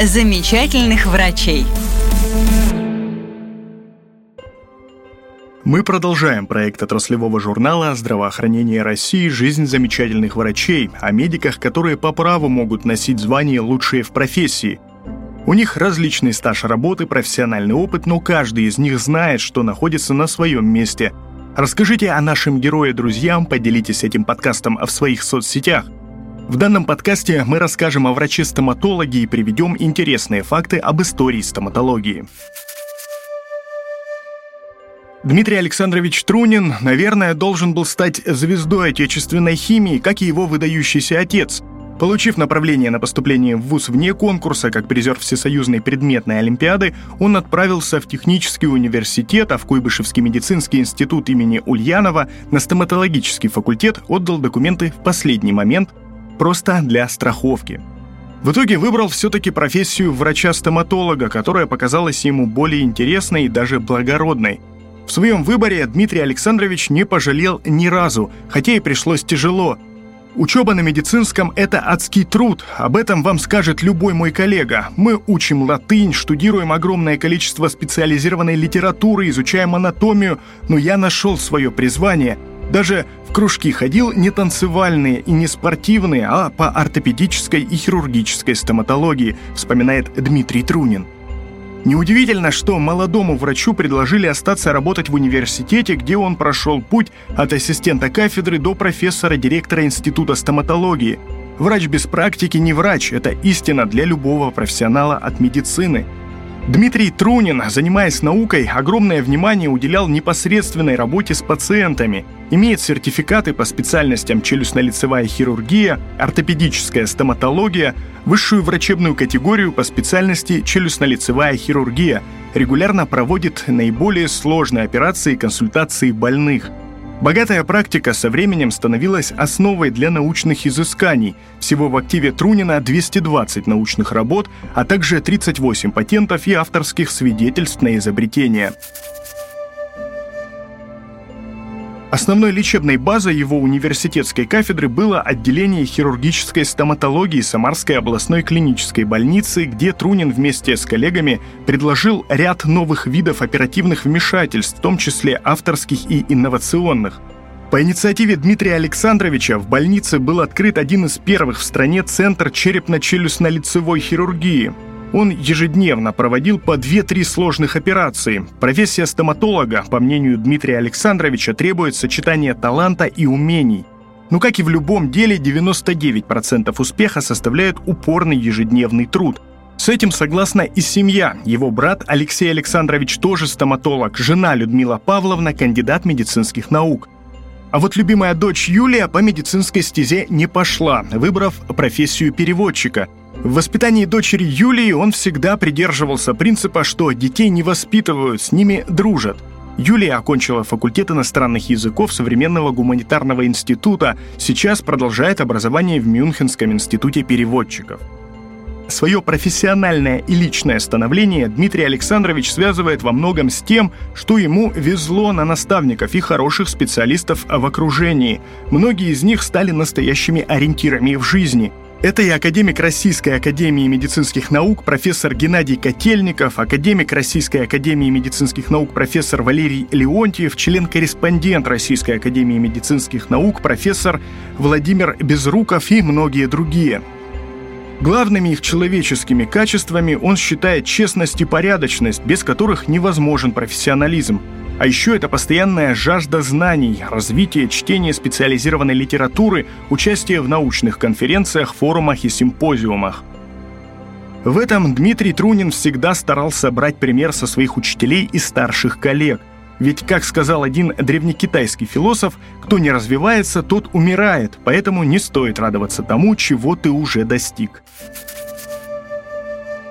замечательных врачей. Мы продолжаем проект отраслевого журнала «Здравоохранение России. Жизнь замечательных врачей» о медиках, которые по праву могут носить звание «лучшие в профессии». У них различный стаж работы, профессиональный опыт, но каждый из них знает, что находится на своем месте. Расскажите о нашем герое друзьям, поделитесь этим подкастом в своих соцсетях. В данном подкасте мы расскажем о враче-стоматологе и приведем интересные факты об истории стоматологии. Дмитрий Александрович Трунин, наверное, должен был стать звездой отечественной химии, как и его выдающийся отец. Получив направление на поступление в ВУЗ вне конкурса как призер Всесоюзной предметной олимпиады, он отправился в технический университет, а в Куйбышевский медицинский институт имени Ульянова на стоматологический факультет отдал документы в последний момент, просто для страховки. В итоге выбрал все-таки профессию врача-стоматолога, которая показалась ему более интересной и даже благородной – в своем выборе Дмитрий Александрович не пожалел ни разу, хотя и пришлось тяжело. Учеба на медицинском – это адский труд, об этом вам скажет любой мой коллега. Мы учим латынь, штудируем огромное количество специализированной литературы, изучаем анатомию, но я нашел свое призвание. Даже в кружки ходил не танцевальные и не спортивные, а по ортопедической и хирургической стоматологии, вспоминает Дмитрий Трунин. Неудивительно, что молодому врачу предложили остаться работать в университете, где он прошел путь от ассистента кафедры до профессора-директора Института стоматологии. Врач без практики не врач, это истина для любого профессионала от медицины – Дмитрий Трунин, занимаясь наукой, огромное внимание уделял непосредственной работе с пациентами. Имеет сертификаты по специальностям челюстно-лицевая хирургия, ортопедическая стоматология, высшую врачебную категорию по специальности челюстно-лицевая хирургия. Регулярно проводит наиболее сложные операции и консультации больных – Богатая практика со временем становилась основой для научных изысканий. Всего в активе Трунина 220 научных работ, а также 38 патентов и авторских свидетельств на изобретение. Основной лечебной базой его университетской кафедры было отделение хирургической стоматологии Самарской областной клинической больницы, где Трунин вместе с коллегами предложил ряд новых видов оперативных вмешательств, в том числе авторских и инновационных. По инициативе Дмитрия Александровича в больнице был открыт один из первых в стране центр черепно-челюстно-лицевой хирургии – он ежедневно проводил по 2-3 сложных операции. Профессия стоматолога, по мнению Дмитрия Александровича, требует сочетания таланта и умений. Но, как и в любом деле, 99% успеха составляет упорный ежедневный труд. С этим согласна и семья. Его брат Алексей Александрович тоже стоматолог, жена Людмила Павловна – кандидат медицинских наук. А вот любимая дочь Юлия по медицинской стезе не пошла, выбрав профессию переводчика – в воспитании дочери Юлии он всегда придерживался принципа, что детей не воспитывают, с ними дружат. Юлия окончила факультет иностранных языков Современного гуманитарного института, сейчас продолжает образование в Мюнхенском институте переводчиков. Свое профессиональное и личное становление Дмитрий Александрович связывает во многом с тем, что ему везло на наставников и хороших специалистов в окружении. Многие из них стали настоящими ориентирами в жизни – это и академик Российской Академии медицинских наук профессор Геннадий Котельников, академик Российской Академии медицинских наук профессор Валерий Леонтьев, член-корреспондент Российской Академии медицинских наук профессор Владимир Безруков и многие другие. Главными их человеческими качествами он считает честность и порядочность, без которых невозможен профессионализм – а еще это постоянная жажда знаний, развитие чтения специализированной литературы, участие в научных конференциях, форумах и симпозиумах. В этом Дмитрий Трунин всегда старался брать пример со своих учителей и старших коллег. Ведь, как сказал один древнекитайский философ, кто не развивается, тот умирает, поэтому не стоит радоваться тому, чего ты уже достиг.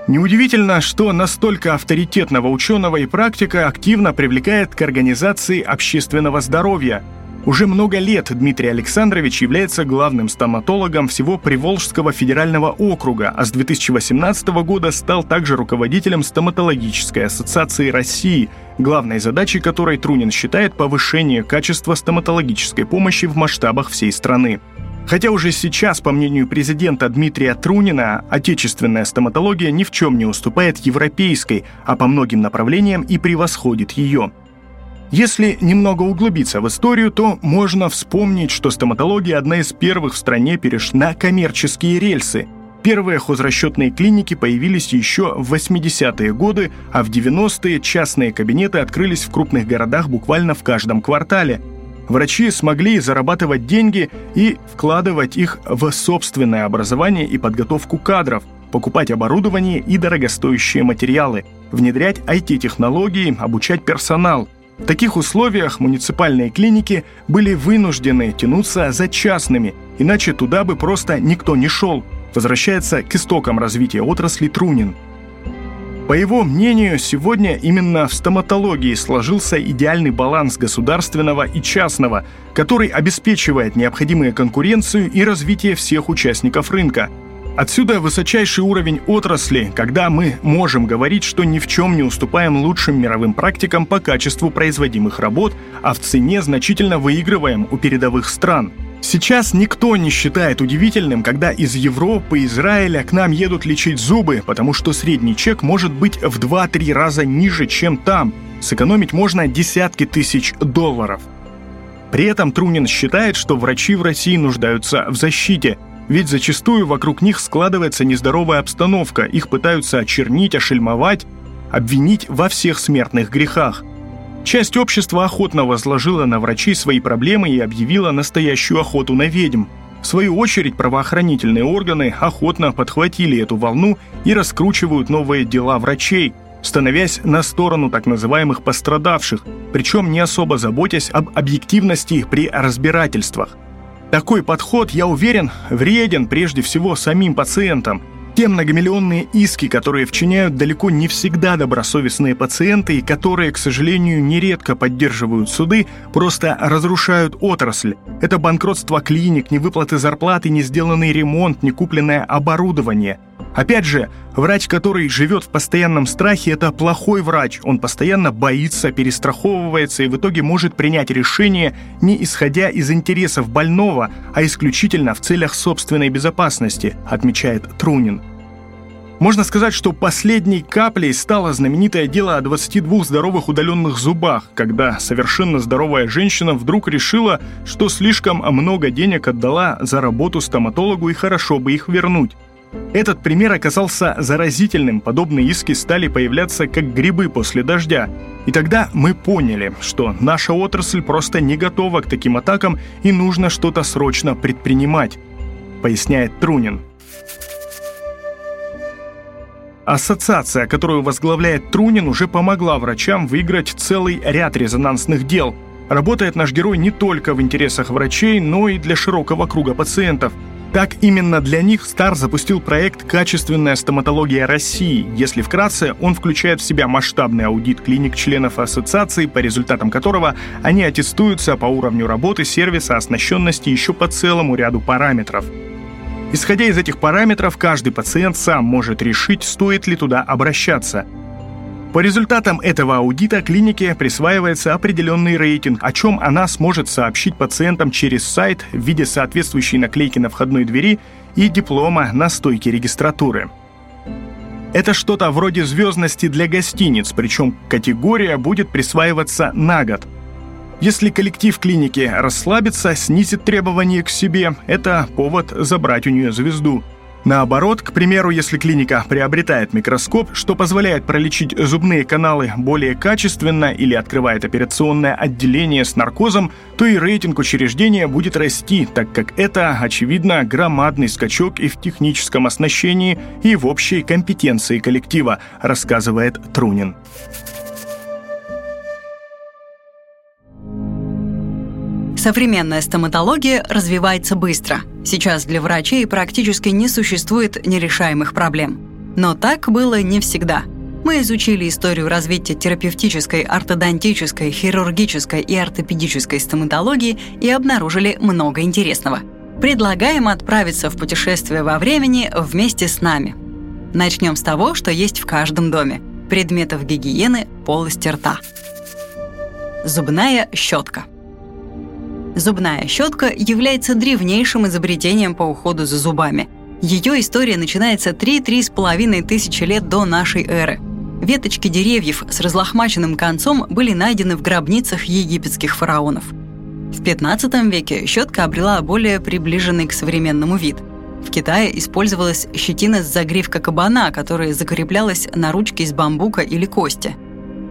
Неудивительно, что настолько авторитетного ученого и практика активно привлекает к организации общественного здоровья. Уже много лет Дмитрий Александрович является главным стоматологом всего Приволжского федерального округа, а с 2018 года стал также руководителем Стоматологической ассоциации России, главной задачей которой Трунин считает повышение качества стоматологической помощи в масштабах всей страны. Хотя уже сейчас, по мнению президента Дмитрия Трунина, отечественная стоматология ни в чем не уступает европейской, а по многим направлениям и превосходит ее. Если немного углубиться в историю, то можно вспомнить, что стоматология одна из первых в стране перешла на коммерческие рельсы. Первые хозрасчетные клиники появились еще в 80-е годы, а в 90-е частные кабинеты открылись в крупных городах буквально в каждом квартале – Врачи смогли зарабатывать деньги и вкладывать их в собственное образование и подготовку кадров, покупать оборудование и дорогостоящие материалы, внедрять IT-технологии, обучать персонал. В таких условиях муниципальные клиники были вынуждены тянуться за частными, иначе туда бы просто никто не шел. Возвращается к истокам развития отрасли Трунин – по его мнению, сегодня именно в стоматологии сложился идеальный баланс государственного и частного, который обеспечивает необходимую конкуренцию и развитие всех участников рынка. Отсюда высочайший уровень отрасли, когда мы можем говорить, что ни в чем не уступаем лучшим мировым практикам по качеству производимых работ, а в цене значительно выигрываем у передовых стран – Сейчас никто не считает удивительным, когда из Европы, Израиля к нам едут лечить зубы, потому что средний чек может быть в 2-3 раза ниже, чем там. Сэкономить можно десятки тысяч долларов. При этом Трунин считает, что врачи в России нуждаются в защите, ведь зачастую вокруг них складывается нездоровая обстановка, их пытаются очернить, ошельмовать, обвинить во всех смертных грехах – Часть общества охотно возложила на врачей свои проблемы и объявила настоящую охоту на ведьм. В свою очередь, правоохранительные органы охотно подхватили эту волну и раскручивают новые дела врачей, становясь на сторону так называемых пострадавших, причем не особо заботясь об объективности при разбирательствах. Такой подход, я уверен, вреден прежде всего самим пациентам – те многомиллионные иски, которые вчиняют далеко не всегда добросовестные пациенты и которые, к сожалению, нередко поддерживают суды, просто разрушают отрасль. Это банкротство клиник, невыплаты зарплаты, не сделанный ремонт, не купленное оборудование – Опять же, врач, который живет в постоянном страхе, это плохой врач. Он постоянно боится, перестраховывается и в итоге может принять решение не исходя из интересов больного, а исключительно в целях собственной безопасности, отмечает Трунин. Можно сказать, что последней каплей стало знаменитое дело о 22 здоровых удаленных зубах, когда совершенно здоровая женщина вдруг решила, что слишком много денег отдала за работу стоматологу и хорошо бы их вернуть. Этот пример оказался заразительным, подобные иски стали появляться как грибы после дождя. И тогда мы поняли, что наша отрасль просто не готова к таким атакам и нужно что-то срочно предпринимать, поясняет Трунин. Ассоциация, которую возглавляет Трунин, уже помогла врачам выиграть целый ряд резонансных дел. Работает наш герой не только в интересах врачей, но и для широкого круга пациентов – так именно для них Стар запустил проект «Качественная стоматология России». Если вкратце, он включает в себя масштабный аудит клиник членов ассоциации, по результатам которого они аттестуются по уровню работы сервиса, оснащенности еще по целому ряду параметров. Исходя из этих параметров, каждый пациент сам может решить, стоит ли туда обращаться – по результатам этого аудита клинике присваивается определенный рейтинг, о чем она сможет сообщить пациентам через сайт в виде соответствующей наклейки на входной двери и диплома на стойке регистратуры. Это что-то вроде звездности для гостиниц, причем категория будет присваиваться на год. Если коллектив клиники расслабится, снизит требования к себе, это повод забрать у нее звезду – Наоборот, к примеру, если клиника приобретает микроскоп, что позволяет пролечить зубные каналы более качественно или открывает операционное отделение с наркозом, то и рейтинг учреждения будет расти, так как это, очевидно, громадный скачок и в техническом оснащении, и в общей компетенции коллектива, рассказывает Трунин. Современная стоматология развивается быстро. Сейчас для врачей практически не существует нерешаемых проблем. Но так было не всегда. Мы изучили историю развития терапевтической, ортодонтической, хирургической и ортопедической стоматологии и обнаружили много интересного. Предлагаем отправиться в путешествие во времени вместе с нами. Начнем с того, что есть в каждом доме. Предметов гигиены полости рта. Зубная щетка – Зубная щетка является древнейшим изобретением по уходу за зубами. Ее история начинается 3-3,5 тысячи лет до нашей эры. Веточки деревьев с разлохмаченным концом были найдены в гробницах египетских фараонов. В 15 веке щетка обрела более приближенный к современному вид. В Китае использовалась щетина с загривка кабана, которая закреплялась на ручке из бамбука или кости –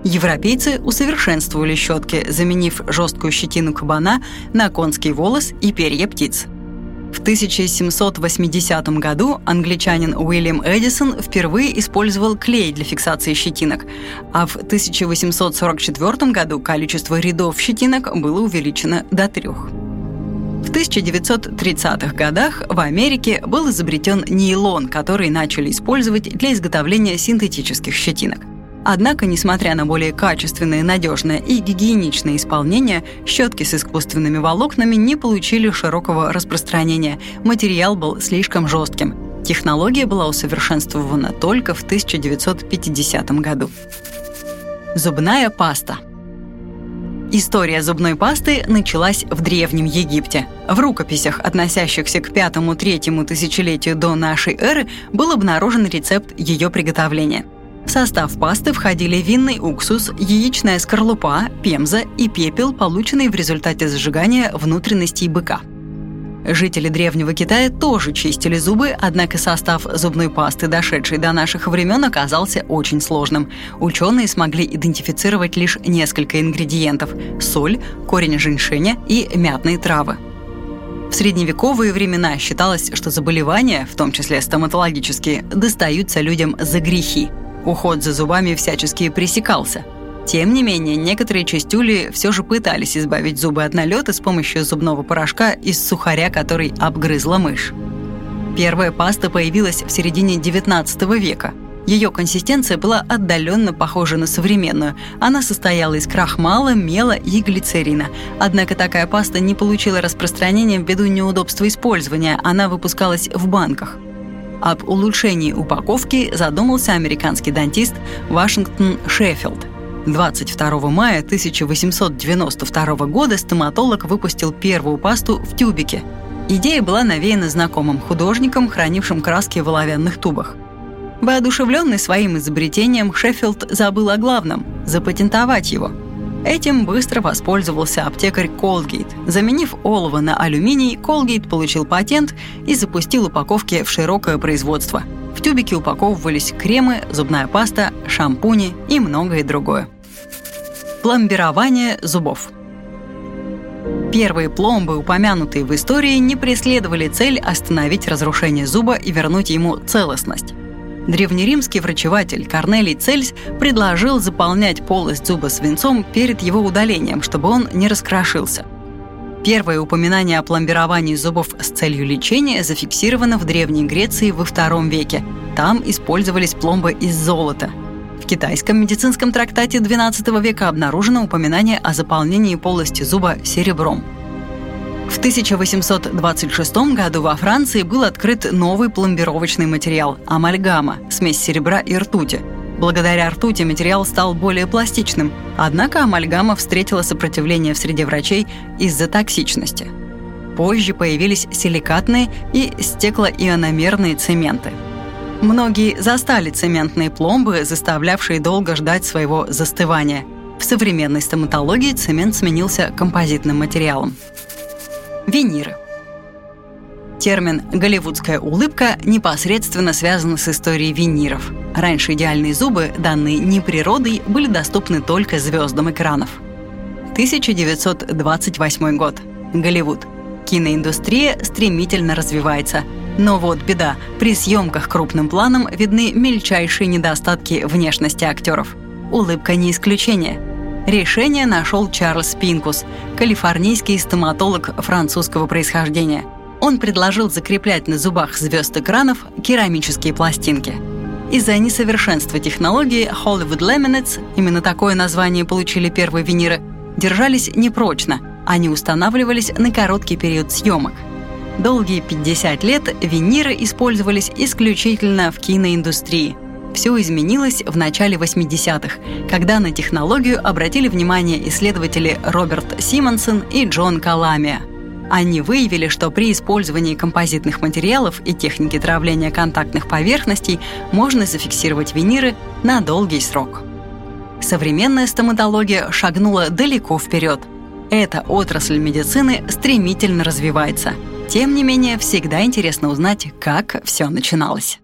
Европейцы усовершенствовали щетки, заменив жесткую щетину кабана на конский волос и перья птиц. В 1780 году англичанин Уильям Эдисон впервые использовал клей для фиксации щетинок, а в 1844 году количество рядов щетинок было увеличено до трех. В 1930-х годах в Америке был изобретен нейлон, который начали использовать для изготовления синтетических щетинок. Однако, несмотря на более качественное, надежное и гигиеничное исполнение, щетки с искусственными волокнами не получили широкого распространения. Материал был слишком жестким. Технология была усовершенствована только в 1950 году. Зубная паста – История зубной пасты началась в Древнем Египте. В рукописях, относящихся к пятому-третьему тысячелетию до нашей эры, был обнаружен рецепт ее приготовления – состав пасты входили винный уксус, яичная скорлупа, пемза и пепел, полученный в результате сжигания внутренностей быка. Жители Древнего Китая тоже чистили зубы, однако состав зубной пасты, дошедший до наших времен, оказался очень сложным. Ученые смогли идентифицировать лишь несколько ингредиентов – соль, корень женьшеня и мятные травы. В средневековые времена считалось, что заболевания, в том числе стоматологические, достаются людям за грехи – Уход за зубами всячески пресекался. Тем не менее, некоторые частюли все же пытались избавить зубы от налета с помощью зубного порошка из сухаря, который обгрызла мышь. Первая паста появилась в середине XIX века. Ее консистенция была отдаленно похожа на современную. Она состояла из крахмала, мела и глицерина. Однако такая паста не получила распространения ввиду неудобства использования. Она выпускалась в банках – об улучшении упаковки задумался американский дантист Вашингтон Шеффилд. 22 мая 1892 года стоматолог выпустил первую пасту в тюбике. Идея была навеяна знакомым художником, хранившим краски в оловянных тубах. Воодушевленный своим изобретением, Шеффилд забыл о главном – запатентовать его – Этим быстро воспользовался аптекарь Colgate. Заменив олово на алюминий, Colgate получил патент и запустил упаковки в широкое производство. В тюбике упаковывались кремы, зубная паста, шампуни и многое другое. Пломбирование зубов. Первые пломбы, упомянутые в истории, не преследовали цель остановить разрушение зуба и вернуть ему целостность. Древнеримский врачеватель Корнелий Цельс предложил заполнять полость зуба свинцом перед его удалением, чтобы он не раскрошился. Первое упоминание о пломбировании зубов с целью лечения зафиксировано в Древней Греции во II веке. Там использовались пломбы из золота. В китайском медицинском трактате XII века обнаружено упоминание о заполнении полости зуба серебром. В 1826 году во Франции был открыт новый пломбировочный материал – амальгама, смесь серебра и ртути. Благодаря ртути материал стал более пластичным, однако амальгама встретила сопротивление в среде врачей из-за токсичности. Позже появились силикатные и стеклоиономерные цементы. Многие застали цементные пломбы, заставлявшие долго ждать своего застывания. В современной стоматологии цемент сменился композитным материалом. Виниры. Термин «голливудская улыбка» непосредственно связан с историей виниров. Раньше идеальные зубы, данные не природой, были доступны только звездам экранов. 1928 год. Голливуд. Киноиндустрия стремительно развивается. Но вот беда. При съемках крупным планом видны мельчайшие недостатки внешности актеров. Улыбка не исключение – Решение нашел Чарльз Пинкус, калифорнийский стоматолог французского происхождения. Он предложил закреплять на зубах звезд экранов керамические пластинки. Из-за несовершенства технологии Hollywood Laminates, именно такое название получили первые виниры, держались непрочно, они устанавливались на короткий период съемок. Долгие 50 лет виниры использовались исключительно в киноиндустрии – Все изменилось в начале 80-х, когда на технологию обратили внимание исследователи Роберт Симонсон и Джон Каламия. Они выявили, что при использовании композитных материалов и техники травления контактных поверхностей можно зафиксировать виниры на долгий срок. Современная стоматология шагнула далеко вперед. Эта отрасль медицины стремительно развивается. Тем не менее, всегда интересно узнать, как все начиналось.